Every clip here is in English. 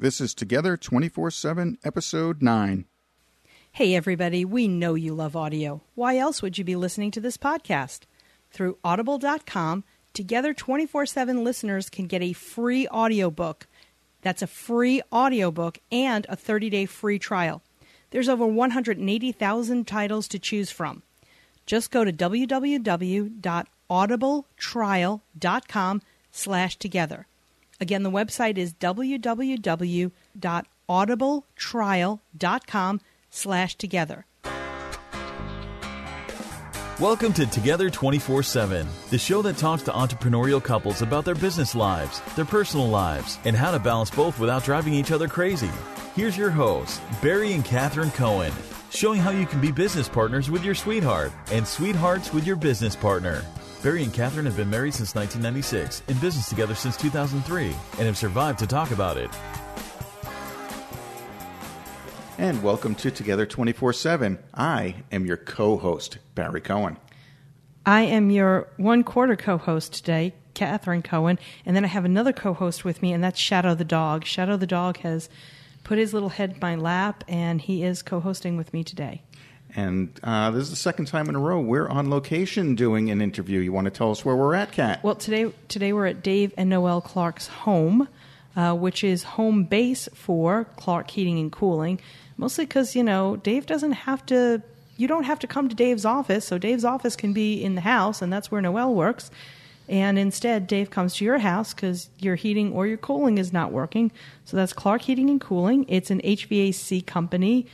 This is Together 24 7, Episode 9. Hey, everybody, we know you love audio. Why else would you be listening to this podcast? Through audible.com, Together 24 7 listeners can get a free audiobook. That's a free audiobook and a 30 day free trial. There's over 180,000 titles to choose from. Just go to www.audibletrial.com slash together. Again, the website is www.audibletrial.com slash together. Welcome to Together 24 7, the show that talks to entrepreneurial couples about their business lives, their personal lives, and how to balance both without driving each other crazy. Here's your hosts, Barry and Catherine Cohen, showing how you can be business partners with your sweetheart and sweethearts with your business partner. Barry and Catherine have been married since 1996, in business together since 2003, and have survived to talk about it. And welcome to Together 24 7. I am your co host, Barry Cohen. I am your one quarter co host today, Catherine Cohen, and then I have another co host with me, and that's Shadow the dog. Shadow the dog has put his little head in my lap, and he is co hosting with me today. And uh, this is the second time in a row we're on location doing an interview. You want to tell us where we're at, Kat? Well, today today we're at Dave and Noelle Clark's home, uh, which is home base for Clark Heating and Cooling. Mostly because you know Dave doesn't have to. You don't have to come to Dave's office, so Dave's office can be in the house, and that's where Noelle works. And instead, Dave comes to your house because your heating or your cooling is not working. So that's Clark Heating and Cooling. It's an HVAC company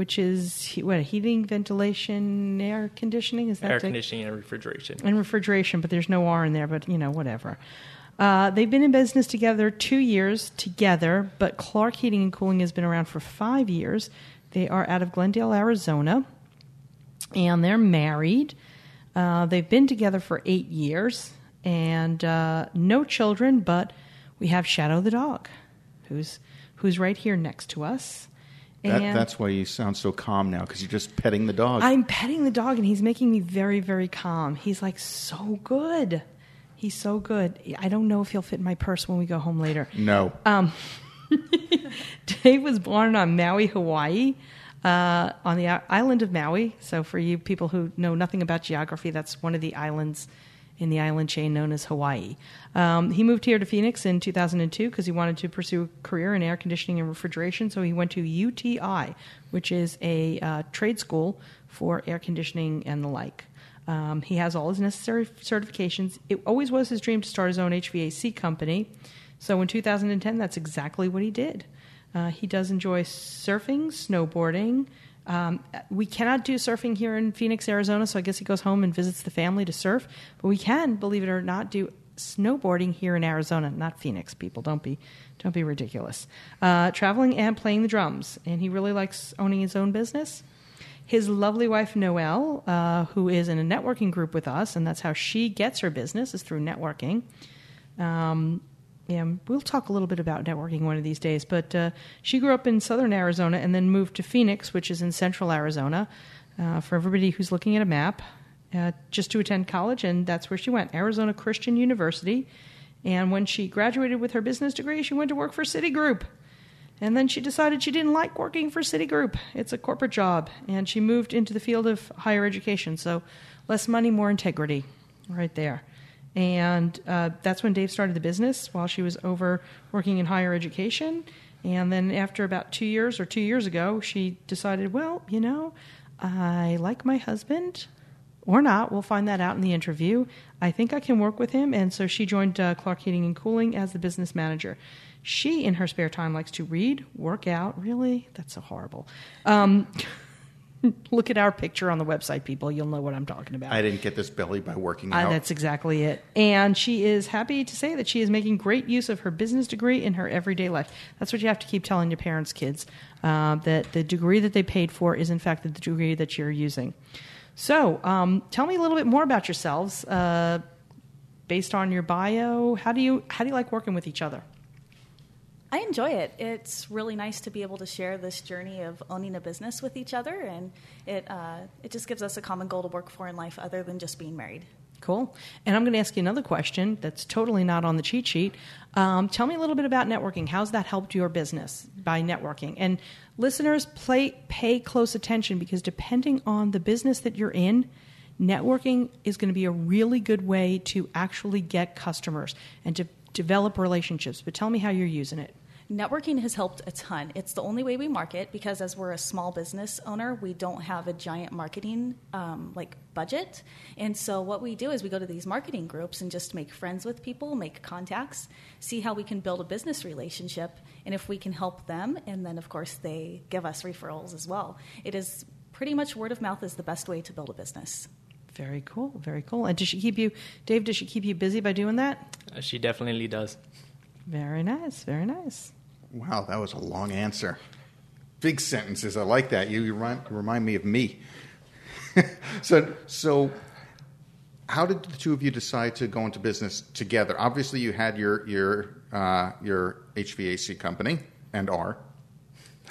which is what heating, ventilation, air conditioning. Is that air the- conditioning and refrigeration? and refrigeration? But there's no R in there. But you know, whatever. Uh, they've been in business together two years together, but Clark Heating and Cooling has been around for five years. They are out of Glendale, Arizona, and they're married. Uh, they've been together for eight years and uh, no children, but we have Shadow the dog, who's who's right here next to us. That, that's why you sound so calm now because you're just petting the dog. I'm petting the dog and he's making me very, very calm. He's like so good. He's so good. I don't know if he'll fit in my purse when we go home later. no. Um, Dave was born on Maui, Hawaii, uh, on the island of Maui. So, for you people who know nothing about geography, that's one of the islands in the island chain known as Hawaii. Um, he moved here to Phoenix in 2002 because he wanted to pursue a career in air conditioning and refrigeration. So, he went to UTI, which is a uh, trade school for air conditioning and the like. Um, he has all his necessary certifications. It always was his dream to start his own HVAC company. So in 2010, that's exactly what he did. Uh, he does enjoy surfing, snowboarding. Um, we cannot do surfing here in Phoenix, Arizona, so I guess he goes home and visits the family to surf. But we can, believe it or not, do snowboarding here in Arizona, not Phoenix. People, don't be don't be ridiculous. Uh, traveling and playing the drums, and he really likes owning his own business his lovely wife Noelle, uh, who is in a networking group with us, and that's how she gets her business is through networking. Um, yeah, we'll talk a little bit about networking one of these days. But uh, she grew up in southern Arizona and then moved to Phoenix, which is in central Arizona. Uh, for everybody who's looking at a map, uh, just to attend college, and that's where she went, Arizona Christian University. And when she graduated with her business degree, she went to work for Citigroup. And then she decided she didn't like working for Citigroup. It's a corporate job. And she moved into the field of higher education. So less money, more integrity, right there. And uh, that's when Dave started the business while she was over working in higher education. And then after about two years or two years ago, she decided, well, you know, I like my husband or not. We'll find that out in the interview. I think I can work with him. And so she joined uh, Clark Heating and Cooling as the business manager. She, in her spare time, likes to read, work out. Really? That's so horrible. Um, look at our picture on the website, people. You'll know what I'm talking about. I didn't get this belly by working Uh, out. that's exactly it. And she is happy to say that she is making great use of her business degree in her everyday life. That's what you have to keep telling your parents, kids, uh, that the degree that they paid for is, in fact, the degree that you're using. So, um, tell me a little bit more about yourselves. Uh, based on your bio, how do you how do you like working with each other? I enjoy it. It's really nice to be able to share this journey of owning a business with each other, and it uh, it just gives us a common goal to work for in life, other than just being married. Cool. And I'm going to ask you another question that's totally not on the cheat sheet. Um, tell me a little bit about networking. How's that helped your business by networking? And listeners, play, pay close attention because depending on the business that you're in, networking is going to be a really good way to actually get customers and to develop relationships. But tell me how you're using it. Networking has helped a ton. It's the only way we market because as we're a small business owner, we don't have a giant marketing um, like budget. And so what we do is we go to these marketing groups and just make friends with people, make contacts, see how we can build a business relationship, and if we can help them, and then of course they give us referrals as well. It is pretty much word of mouth is the best way to build a business. Very cool, very cool. And does she keep you, Dave? Does she keep you busy by doing that? Uh, she definitely does. Very nice, very nice. Wow, that was a long answer. Big sentences. I like that. You you remind, remind me of me. so, so, how did the two of you decide to go into business together? Obviously, you had your your uh, your HVAC company and R,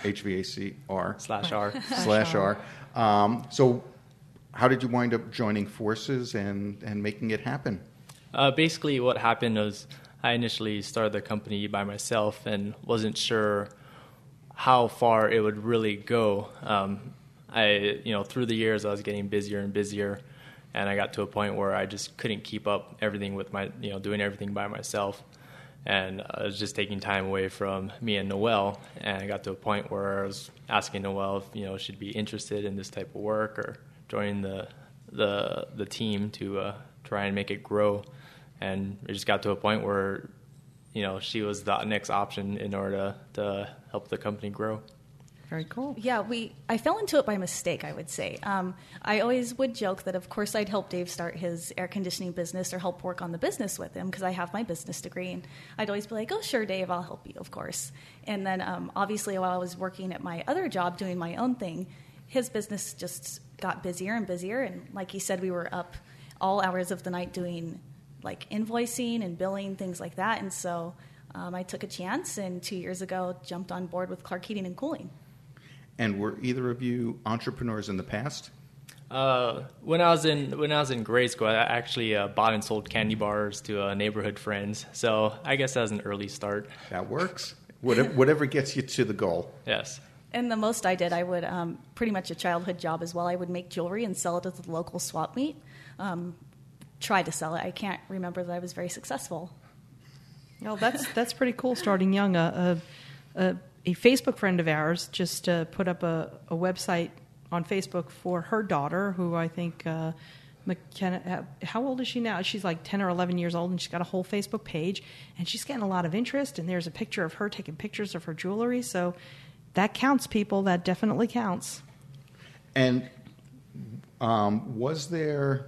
HVAC R slash R slash R. Um, so, how did you wind up joining forces and and making it happen? Uh, basically, what happened was I initially started the company by myself and wasn't sure how far it would really go. Um, I, you know, through the years, I was getting busier and busier, and I got to a point where I just couldn't keep up everything with my, you know, doing everything by myself, and I was just taking time away from me and Noelle. And I got to a point where I was asking Noelle if you know she'd be interested in this type of work or joining the the the team to uh, try and make it grow and it just got to a point where you know she was the next option in order to, to help the company grow very cool. Yeah, we. I fell into it by mistake. I would say. Um, I always would joke that, of course, I'd help Dave start his air conditioning business or help work on the business with him because I have my business degree, and I'd always be like, "Oh, sure, Dave, I'll help you, of course." And then, um, obviously, while I was working at my other job doing my own thing, his business just got busier and busier, and like he said, we were up all hours of the night doing like invoicing and billing, things like that. And so um, I took a chance and two years ago jumped on board with Clark Heating and Cooling. And were either of you entrepreneurs in the past? Uh, when I was in when I was in grade school, I actually uh, bought and sold candy bars to uh, neighborhood friends. So I guess that was an early start. That works. Whatever, whatever gets you to the goal. Yes. And the most I did, I would um, pretty much a childhood job as well. I would make jewelry and sell it at the local swap meet. Um, tried to sell it. I can't remember that I was very successful. Well, that's that's pretty cool. Starting young, a a, a Facebook friend of ours just uh, put up a, a website on Facebook for her daughter, who I think uh, McKenna. How old is she now? She's like ten or eleven years old, and she's got a whole Facebook page, and she's getting a lot of interest. And there's a picture of her taking pictures of her jewelry, so that counts, people. That definitely counts. And um, was there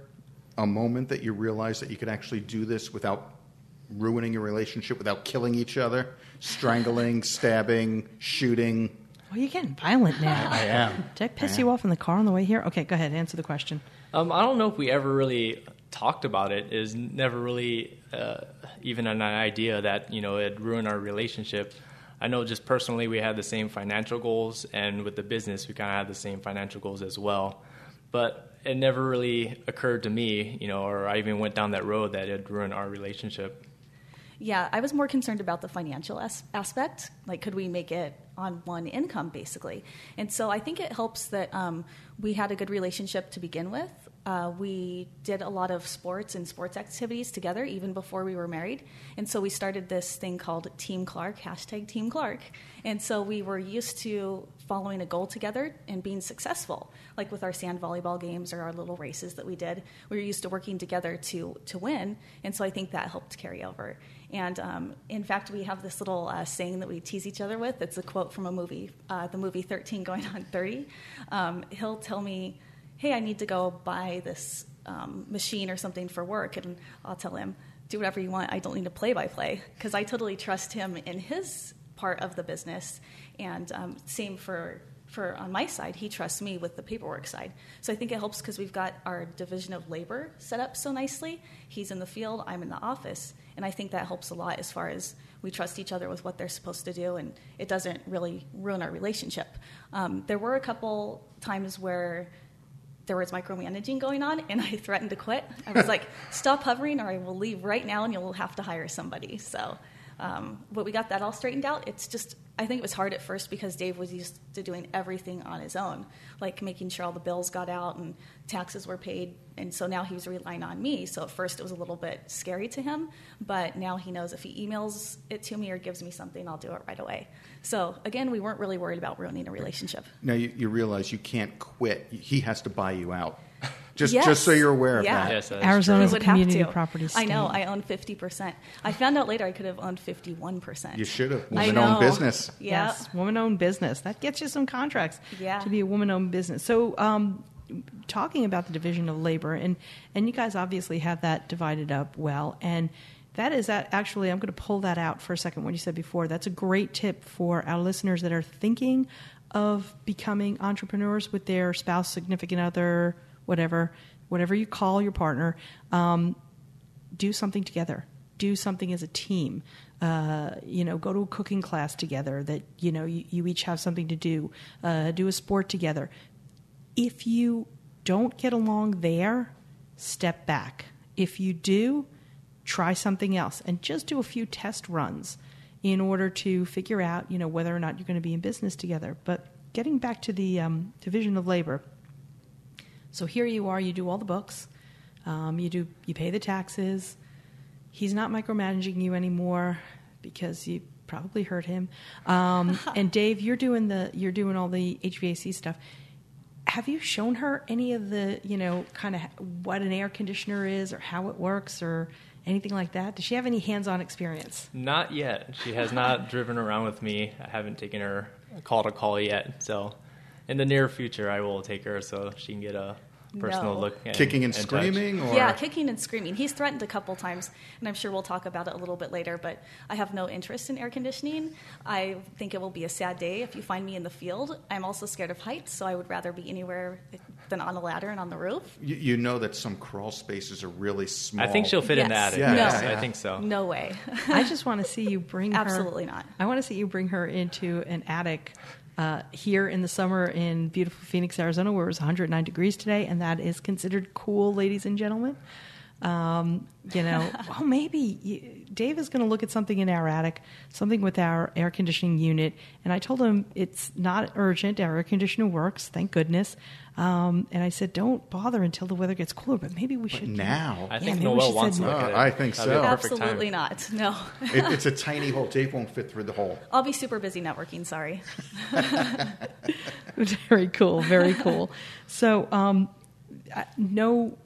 a moment that you realized that you could actually do this without ruining your relationship, without killing each other, strangling, stabbing, shooting? Well, you're getting violent now. I am. Did I piss I you off in the car on the way here? Okay, go ahead. Answer the question. Um, I don't know if we ever really talked about it. Is never really uh, even an idea that you know it ruined our relationship. I know just personally we had the same financial goals, and with the business we kind of had the same financial goals as well. But it never really occurred to me, you know, or I even went down that road that it ruined our relationship. Yeah, I was more concerned about the financial as- aspect. Like, could we make it on one income, basically? And so I think it helps that um, we had a good relationship to begin with. Uh, we did a lot of sports and sports activities together even before we were married. And so we started this thing called Team Clark, hashtag Team Clark. And so we were used to following a goal together and being successful, like with our sand volleyball games or our little races that we did. We were used to working together to, to win. And so I think that helped carry over. And um, in fact, we have this little uh, saying that we tease each other with. It's a quote from a movie, uh, the movie 13 Going on 30. Um, he'll tell me, hey, I need to go buy this um, machine or something for work. And I'll tell him, do whatever you want. I don't need to play by play because I totally trust him in his part of the business. And um, same for for on my side, he trusts me with the paperwork side. So I think it helps because we've got our division of labor set up so nicely. He's in the field, I'm in the office, and I think that helps a lot as far as we trust each other with what they're supposed to do, and it doesn't really ruin our relationship. Um, there were a couple times where there was micromanaging going on, and I threatened to quit. I was like, "Stop hovering, or I will leave right now, and you'll have to hire somebody." So, um, but we got that all straightened out. It's just I think it was hard at first because Dave was used to doing everything on his own, like making sure all the bills got out and taxes were paid. And so now he was relying on me. So at first it was a little bit scary to him, but now he knows if he emails it to me or gives me something, I'll do it right away. So again, we weren't really worried about ruining a relationship. Now you, you realize you can't quit. He has to buy you out. Just, Yes. just so you're aware of Yeah. that. Yes, that's Arizona's We a would have community to. property I know. I own fifty percent. I found out later I could have owned fifty-one percent. You should have. I Woman-owned know. business. Yeah. Yes, woman-owned business. That gets you some contracts. Yeah. To be a woman-owned business. So, um, talking about the division of labor, and and you guys obviously have that divided up well, and that is that actually. I'm going to pull that out for a second. What you said before. That's a great tip for our listeners that are thinking of becoming entrepreneurs with their spouse, significant other, whatever, whatever you call your partner. Um, do something together. Do something as a team. Uh, you know go to a cooking class together that you know you, you each have something to do. Uh, do a sport together. If you don't get along there step back. If you do try something else and just do a few test runs in order to figure out you know whether or not you're going to be in business together. But getting back to the um, division of labor so here you are, you do all the books, um, you do you pay the taxes. He's not micromanaging you anymore because you probably hurt him. Um, and Dave, you're doing the you're doing all the HVAC stuff. Have you shown her any of the you know kind of what an air conditioner is or how it works or anything like that? Does she have any hands-on experience? Not yet. She has not driven around with me. I haven't taken her call to call yet. So, in the near future, I will take her so she can get a personal No. look. And, Kicking and touch. screaming, or Yeah, kicking and screaming. He's threatened a couple times, and I'm sure we'll talk about it a little bit later. But I have no interest in air conditioning. I think it will be a sad day if you find me in the field. I'm also scared of heights, so I would rather be anywhere than on a ladder and on the roof. you, you know that some crawl spaces are really small. I think she'll fit in the Yes. attic. Yeah, yes, yeah, yeah. I think so. No way. I just want to see you bring her. Absolutely not. I want to see you bring her into an attic uh, here in the summer in beautiful Phoenix, Arizona, where it was 109 degrees today, and that is considered cool, ladies and gentlemen. Um, you know, oh, maybe you, Dave is going to look at something in our attic, something with our air conditioning unit, and I told him it's not urgent. Our air conditioner works, thank goodness. Um, and I said, don't bother until the weather gets cooler, but maybe we But should. now, I Yeah, think Noelle wants to look at it. I think so. Absolutely time. not. No. it, it's a tiny hole. Dave won't fit through the hole. I'll be super busy networking. Sorry. very cool, very cool. So, um, no.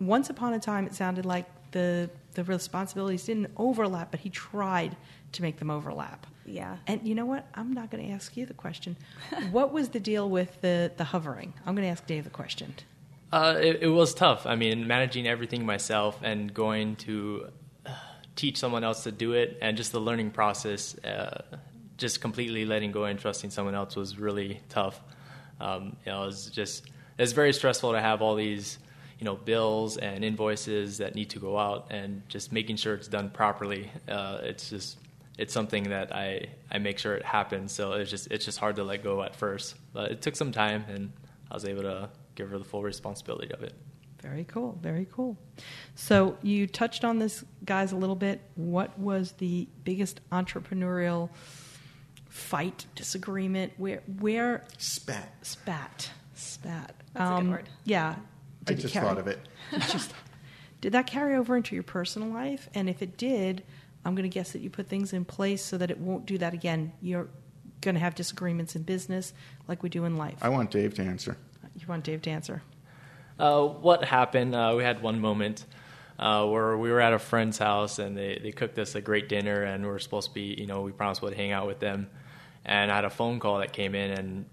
Once upon a time, it sounded like the the responsibilities didn't overlap, but he tried to make them overlap. Yeah. And you know what? I'm not going to ask you the question. what was the deal with the the hovering? I'm going to ask Dave the question. Uh, it, it was tough. I mean, managing everything myself and going to uh, teach someone else to do it, and just the learning process, uh, just completely letting go and trusting someone else was really tough. Um, you know, it was just it's very stressful to have all these you know bills and invoices that need to go out, and just making sure it's done properly. Uh, it's just it's something that I, I make sure it happens. So it's just it's just hard to let go at first, but it took some time, and I was able to give her the full responsibility of it. Very cool, very cool. So you touched on this, guys, a little bit. What was the biggest entrepreneurial fight, disagreement? Where where Spat. spat, spat? That's a good word. Yeah. I Did it just carry- thought of it. Did, just, did that carry over into your personal life? And if it did, I'm going to guess that you put things in place so that it won't do that again. You're going to have disagreements in business like we do in life. I want Dave to answer. you want Dave to answer? Uh, what happened? Uh, we had one moment uh, where we were at a friend's house and they, they cooked us a great dinner and we were supposed to be, you know, we promised we'd hang out with them. And I had a phone call that came in and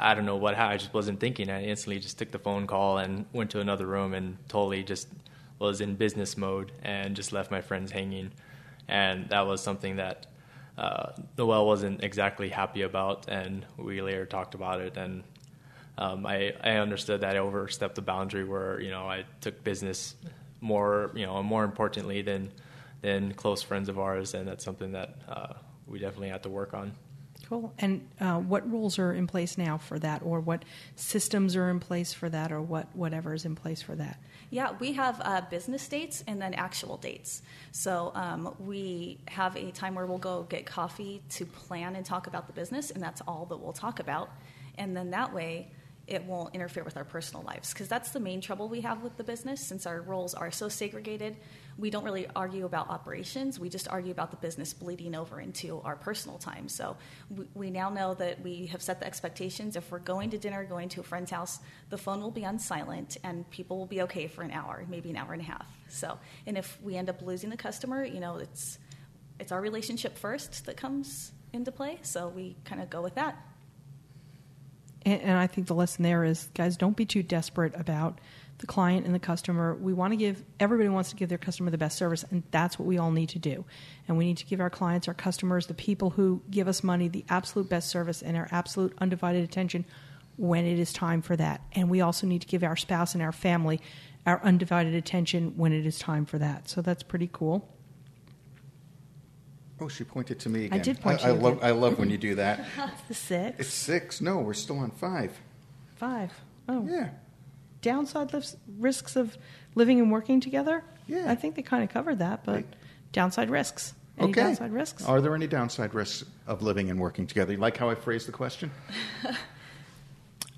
I don't know what I just wasn't thinking. I instantly just took the phone call and went to another room and totally just was in business mode and just left my friends hanging. And that was something that uh, Noelle wasn't exactly happy about. And we later talked about it and um, I, I understood that I overstepped the boundary where you know I took business more you know more importantly than than close friends of ours, and that's something that uh, we definitely had to work on. And uh, what rules are in place now for that, or what systems are in place for that, or what whatever is in place for that? Yeah, we have uh, business dates and then actual dates. So um, we have a time where we'll go get coffee to plan and talk about the business, and that's all that we'll talk about. And then that way, it won't interfere with our personal lives because that's the main trouble we have with the business. Since our roles are so segregated we don't really argue about operations. We just argue about the business bleeding over into our personal time. So we, we now know that we have set the expectations. If we're going to dinner going to a friend's house the phone will be on silent and people will be okay for an hour maybe an hour and a half. So and if we end up losing the customer you know it's it's our relationship first that comes into play. So we kind of go with that And, and I think the lesson there is, guys, don't be too desperate about the client and the customer. We want to give, everybody wants to give their customer the best service, and that's what we all need to do. And we need to give our clients, our customers, the people who give us money, the absolute best service and our absolute undivided attention when it is time for that. And we also need to give our spouse and our family our undivided attention when it is time for that. So that's pretty cool. Oh, she pointed to me again. I did point I, to I you love. I love when you do that. The six, It's six. No, we're still on five. five. Oh, Yeah. downside lis- risks of living and working together? Yeah. I think they kind of covered that, but Right. downside risks. Any okay. downside risks? Are there any downside risks of living and working together? You like how I phrased the question?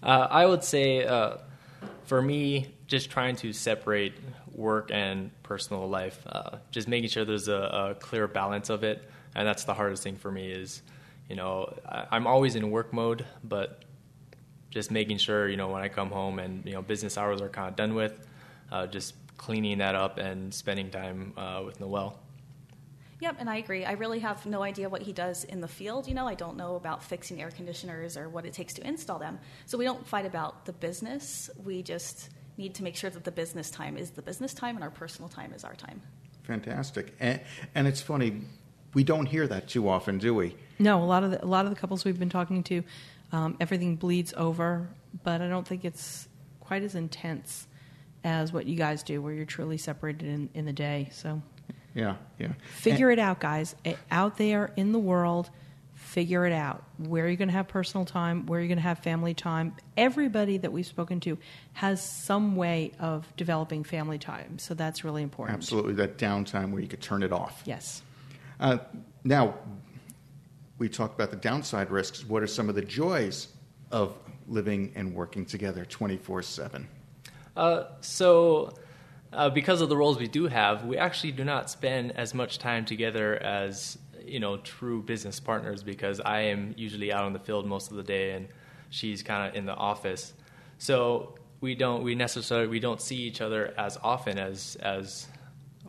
Uh, I would say, uh, for me, just trying to separate work and personal life, uh, just making sure there's a, a clear balance of it, and that's the hardest thing for me. Is you know I, I'm always in work mode, but just making sure you know when I come home and you know business hours are kind of done with, uh, just cleaning that up and spending time uh, with Noelle. Yep, and I agree. I really have no idea what he does in the field. You know, I don't know about fixing air conditioners or what it takes to install them. So we don't fight about the business. We just need to make sure that the business time is the business time and our personal time is our time. Fantastic. And, and it's funny, we don't hear that too often, do we? No, a lot of the, a lot of the couples we've been talking to, um, everything bleeds over, but I don't think it's quite as intense as what you guys do, where you're truly separated in, in the day. So Yeah, yeah. figure it out, guys. Out there in the world, figure it out. Where you're going to have personal time, where you're going to have family time. Everybody that we've spoken to has some way of developing family time, so that's really important. Absolutely, that downtime where you could turn it off. Yes. Uh, now, we talked about the downside risks. What are some of the joys of living and working together 24 7? Uh, so, uh, because of the roles we do have, we actually do not spend as much time together as you know true business partners. Because I am usually out on the field most of the day, and she's kind of in the office. So we don't we necessarily we don't see each other as often as as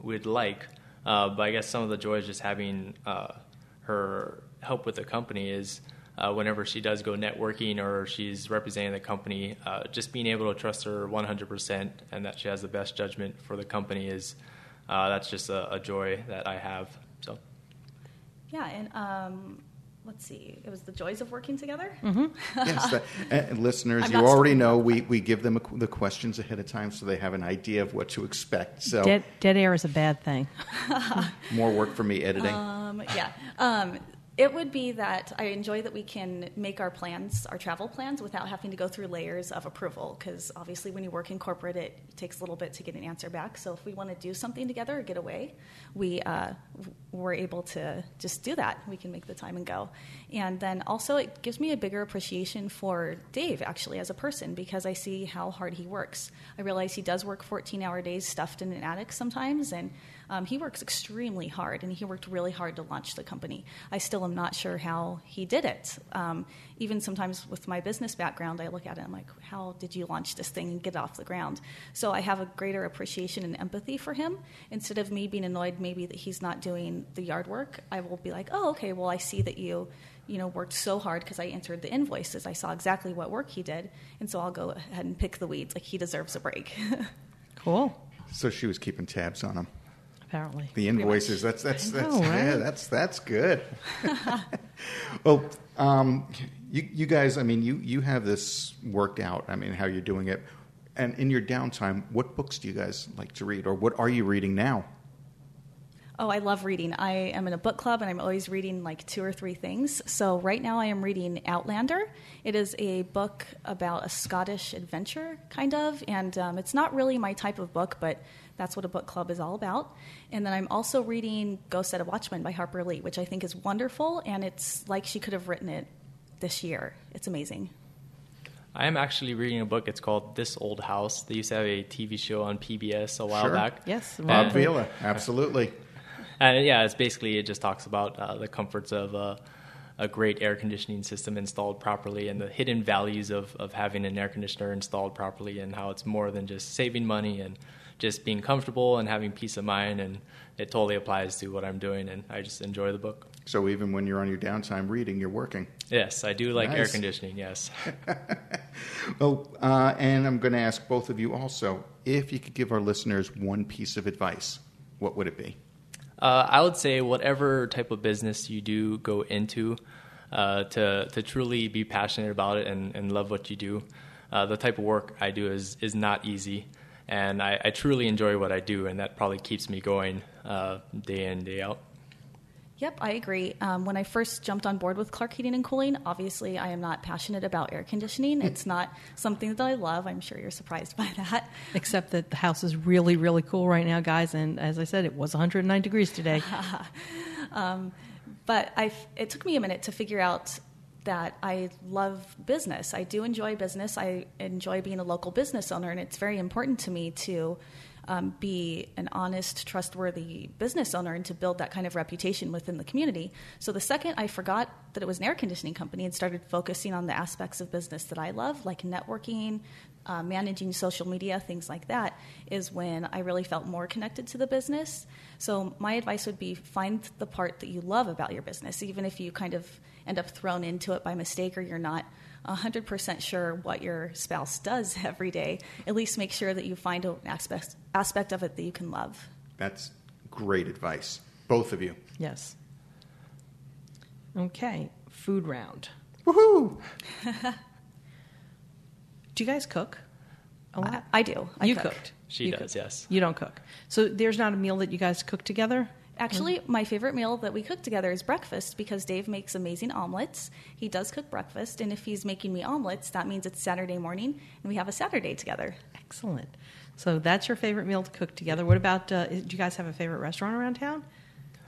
we'd like. Uh, but I guess some of the joy is just having uh, her help with the company is uh, whenever she does go networking or she's representing the company, uh, just being able to trust her 100% and that she has the best judgment for the company is uh, that's just a, a joy that I have. So. Yeah, and um, let's see, it was the joys of working together. yes, that, and listeners, I'm you already know we, we give them a, the questions ahead of time so they have an idea of what to expect. So, Dead, dead air is a bad thing. more work for me editing. Um, yeah. Um, it would be that I enjoy that we can make our plans, our travel plans, without having to go through layers of approval. Because obviously, when you work in corporate, it takes a little bit to get an answer back. So if we want to do something together or get away, we uh, we're able to just do that. We can make the time and go. And then also, it gives me a bigger appreciation for Dave actually as a person because I see how hard he works. I realize he does work 14-hour days stuffed in an attic sometimes, and um, he works extremely hard, and he worked really hard to launch the company. I still am not sure how he did it. Um, even sometimes with my business background, I look at it and I'm like, how did you launch this thing and get it off the ground? So I have a greater appreciation and empathy for him. Instead of me being annoyed maybe that he's not doing the yard work, I will be like, oh, okay, well, I see that you you know, worked so hard because I entered the invoices. I saw exactly what work he did, and so I'll go ahead and pick the weeds. Like he deserves a break. Cool. so she was keeping tabs on him. Apparently. The invoices. That's that's that's know, yeah, right? that's that's good. well, um, you you guys, I mean, you you have this worked out. I mean, how you're doing it, and in your downtime, what books do you guys like to read, or what are you reading now? Oh, I love reading. I am in a book club and I'm always reading like two or three things. So, right now I am reading Outlander. It is a book about a Scottish adventure, kind of, and um, it's not really my type of book, but that's what a book club is all about. And then I'm also reading Go Set a Watchman by Harper Lee, which I think is wonderful, and it's like she could have written it this year. It's amazing. I am actually reading a book. It's called This Old House. They used to have a TV show on PBS a while Sure. back. Yes, Bob Right. Vila, absolutely. And yeah, it's basically it just talks about uh, the comforts of uh, a great air conditioning system installed properly and the hidden values of, of having an air conditioner installed properly and how it's more than just saving money and just being comfortable and having peace of mind and it totally applies to what I'm doing and I just enjoy the book. So even when you're on your downtime reading, you're working. Yes, I do like air conditioning. Yes. Oh, uh, and I'm going to ask both of you also if you could give our listeners one piece of advice, what would it be? Uh, I would say whatever type of business you do go into, uh, to to truly be passionate about it and, and love what you do. Uh, the type of work I do is is not easy, and I, I truly enjoy what I do, and that probably keeps me going uh, day in day out. Yep, I agree. Um, when I first jumped on board with Clark Heating and Cooling, obviously I am not passionate about air conditioning. It's not something that I love. I'm sure you're surprised by that. Except that the house is really, really cool right now, guys. And as I said, it was 109 degrees today. But I, it took me a minute to figure out that I love business. I do enjoy business. I enjoy being a local business owner, and it's very important to me to um, be an honest, trustworthy business owner and to build that kind of reputation within the community. So the second I forgot that it was an air conditioning company and started focusing on the aspects of business that I love, like networking, uh, managing social media, things like that, is when I really felt more connected to the business. So, my advice would be find the part that you love about your business, even if you kind of end up thrown into it by mistake or you're not 100% sure what your spouse does every day. At least make sure that you find an aspect, aspect of it that you can love. That's great advice, both of you. Yes. Okay, food round. Woohoo! Do you guys cook a lot? I, I do. I you cook. cooked. She You does, cooked. yes. You don't cook. So there's not a meal that you guys cook together? Actually, my favorite meal that we cook together is breakfast because Dave makes amazing omelets. He does cook breakfast, and if he's making me omelets, that means it's Saturday morning and we have a Saturday together. Excellent. So that's your favorite meal to cook together. What about, uh, do you guys have a favorite restaurant around town?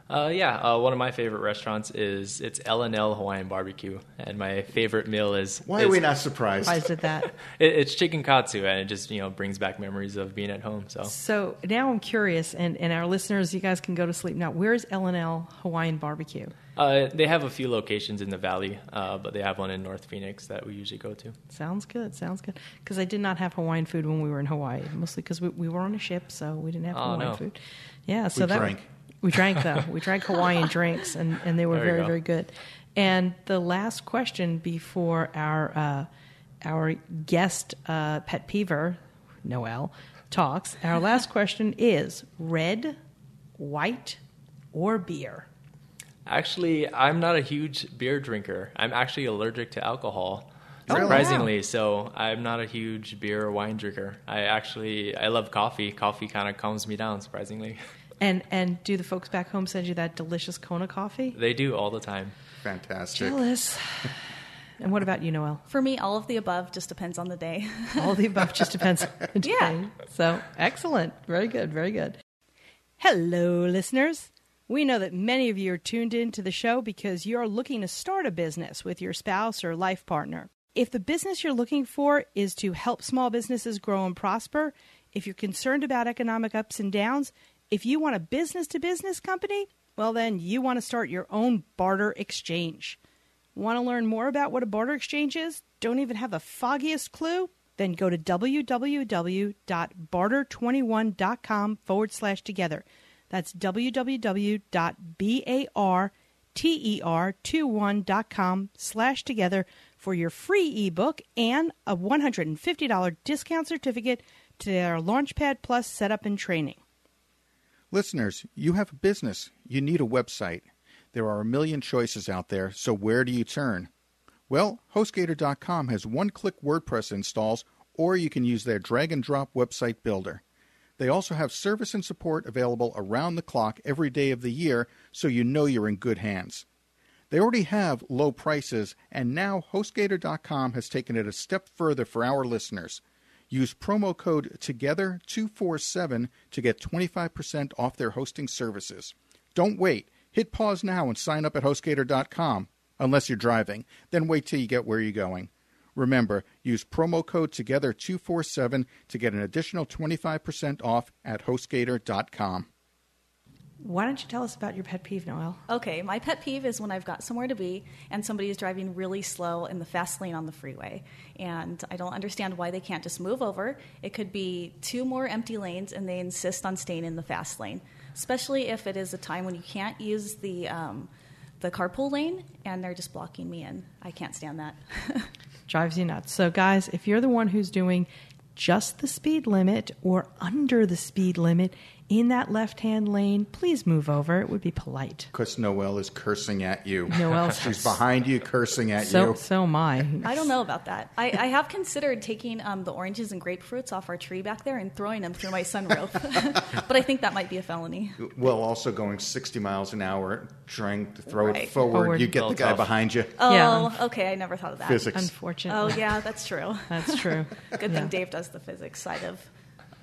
Uh, yeah, uh, one of my favorite restaurants is it's L and L Hawaiian Barbecue, and my favorite meal is Why is- are we not surprised? Why is it that? It, it's chicken katsu, and it just you know brings back memories of being at home. So So now I'm curious, and, and our listeners, you guys can go to sleep now. Where's L&L Hawaiian Barbecue? uh, they have a few locations in the valley, uh, but they have one in North Phoenix that we usually go to. Sounds good. Sounds good. Because I did not have Hawaiian food when we were in Hawaii, mostly because we, we were on a ship, so we didn't have Hawaiian Oh, Hawaiian no. food. Yeah, so We that drank. We drank though. we drank Hawaiian drinks, and, and they were There very go. very good. And the last question before our uh, our guest uh, pet peever, Noelle, talks. Our last question is red, white, or beer. Actually, I'm not a huge beer drinker. I'm actually allergic to alcohol. Oh, wow. Surprisingly, so I'm not a huge beer or wine drinker. I actually I love coffee. Coffee kind of calms me down. Surprisingly, And and do the folks back home send you that delicious Kona coffee? they do all the time. Fantastic. Jealous. and what about you, Noelle? For me, all of the above just depends on the day. All the above just depends on the day. Yeah. So excellent. Very good. Very good. Hello, listeners. We know that many of you are tuned in to the show because you're looking to start a business with your spouse or life partner. If the business you're looking for is to help small businesses grow and prosper, if you're concerned about economic ups and downs, if you want a business to business company, well, then you want to start your own barter exchange. Want to learn more about what a barter exchange is? Don't even have the foggiest clue? Then go to www.barter21.com forward slash together. That's www.barter21.com slash together for your free ebook and a $150 discount certificate to their Launchpad Plus setup and training. Listeners, you have a business. You need a website. There are a million choices out there, so where do you turn? Well, HostGator.com has one click WordPress installs, or you can use their drag and drop website builder. They also have service and support available around the clock every day of the year, so you know you're in good hands. They already have low prices, and now HostGator.com has taken it a step further for our listeners. Use promo code TOGETHER247 to get 25% off their hosting services. Don't wait. Hit pause now and sign up at HostGator.com. Unless you're driving, then wait till you get where you're going. Remember, use promo code TOGETHER247 to get an additional 25% off at HostGator.com. Why don't you tell us about your pet peeve, Noelle? Okay, my pet peeve is when I've got somewhere to be and somebody is driving really slow in the fast lane on the freeway. And I don't understand why they can't just move over. It could be two more empty lanes and they insist on staying in the fast lane, especially if it is a time when you can't use the, um, the carpool lane and they're just blocking me in. I can't stand that. Drives you nuts. So, guys, if you're the one who's doing just the speed limit or under the speed limit in that left hand lane, please move over. It would be polite. Because Noelle is cursing at you. Noelle's- She's behind you, cursing at So, you. so am I. I don't know about that. I, I have considered taking um, the oranges and grapefruits off our tree back there and throwing them through my sunroof, but I think that might be a felony. Well, also going 60 miles an hour, trying to throw it forward. Forward. You get the guy tough. behind you. Oh, Yeah. okay. I never thought of that. Physics. Unfortunately. Oh, yeah, that's true. That's true. Good Yeah. thing Dave does the physics side of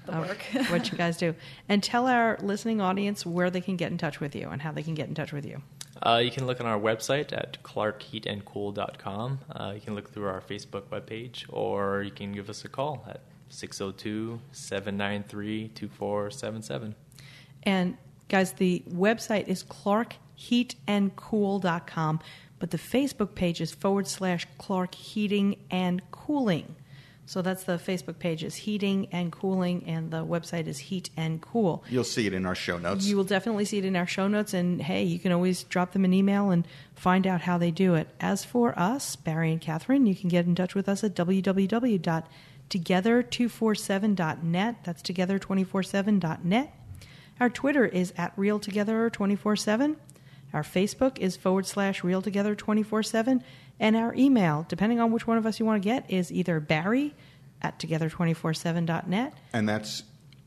the Oh, work. what you guys do. And tell our listening audience where they can get in touch with you and how they can get in touch with you. Uh, you can look on our website at clarkheatandcool.com. Uh, you can look through our Facebook webpage, or you can give us a call at 602 793 2477. And guys, the website is clarkheatandcool.com, but the Facebook page is forward slash Clark Heating and Cooling. So that's the Facebook page is Heating and Cooling, and the website is Heat and Cool. You'll see it in our show notes. You will definitely see it in our show notes, and hey, you can always drop them an email and find out how they do it. As for us, Barry and Catherine, you can get in touch with us at www.together247.net. That's together247.net. Our Twitter is at RealTogether247. Our Facebook is forward slash Real Together 24 7. And our email, depending on which one of us you want to get, is either Barry at together247.net and that's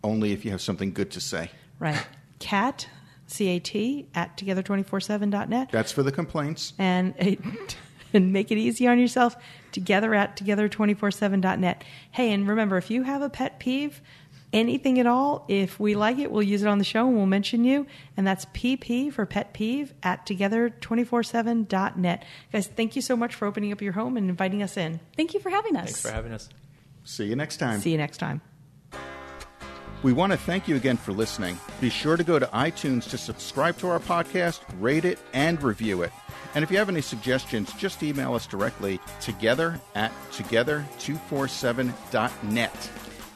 only if you have something good to say. Right. Cat, C A T, at together247.net. That's for the complaints. And, and make it easy on yourself, together at together247.net. Hey, and remember, if you have a pet peeve, anything at all, if we like it, we'll use it on the show and we'll mention you. And that's PP for pet peeve at together247.net. Guys, thank you so much for opening up your home and inviting us in. Thank you for having us. Thanks for having us. See you next time. See you next time. We want to thank you again for listening. Be sure to go to iTunes to subscribe to our podcast, rate it, and review it. And if you have any suggestions, just email us directly together at together247.net.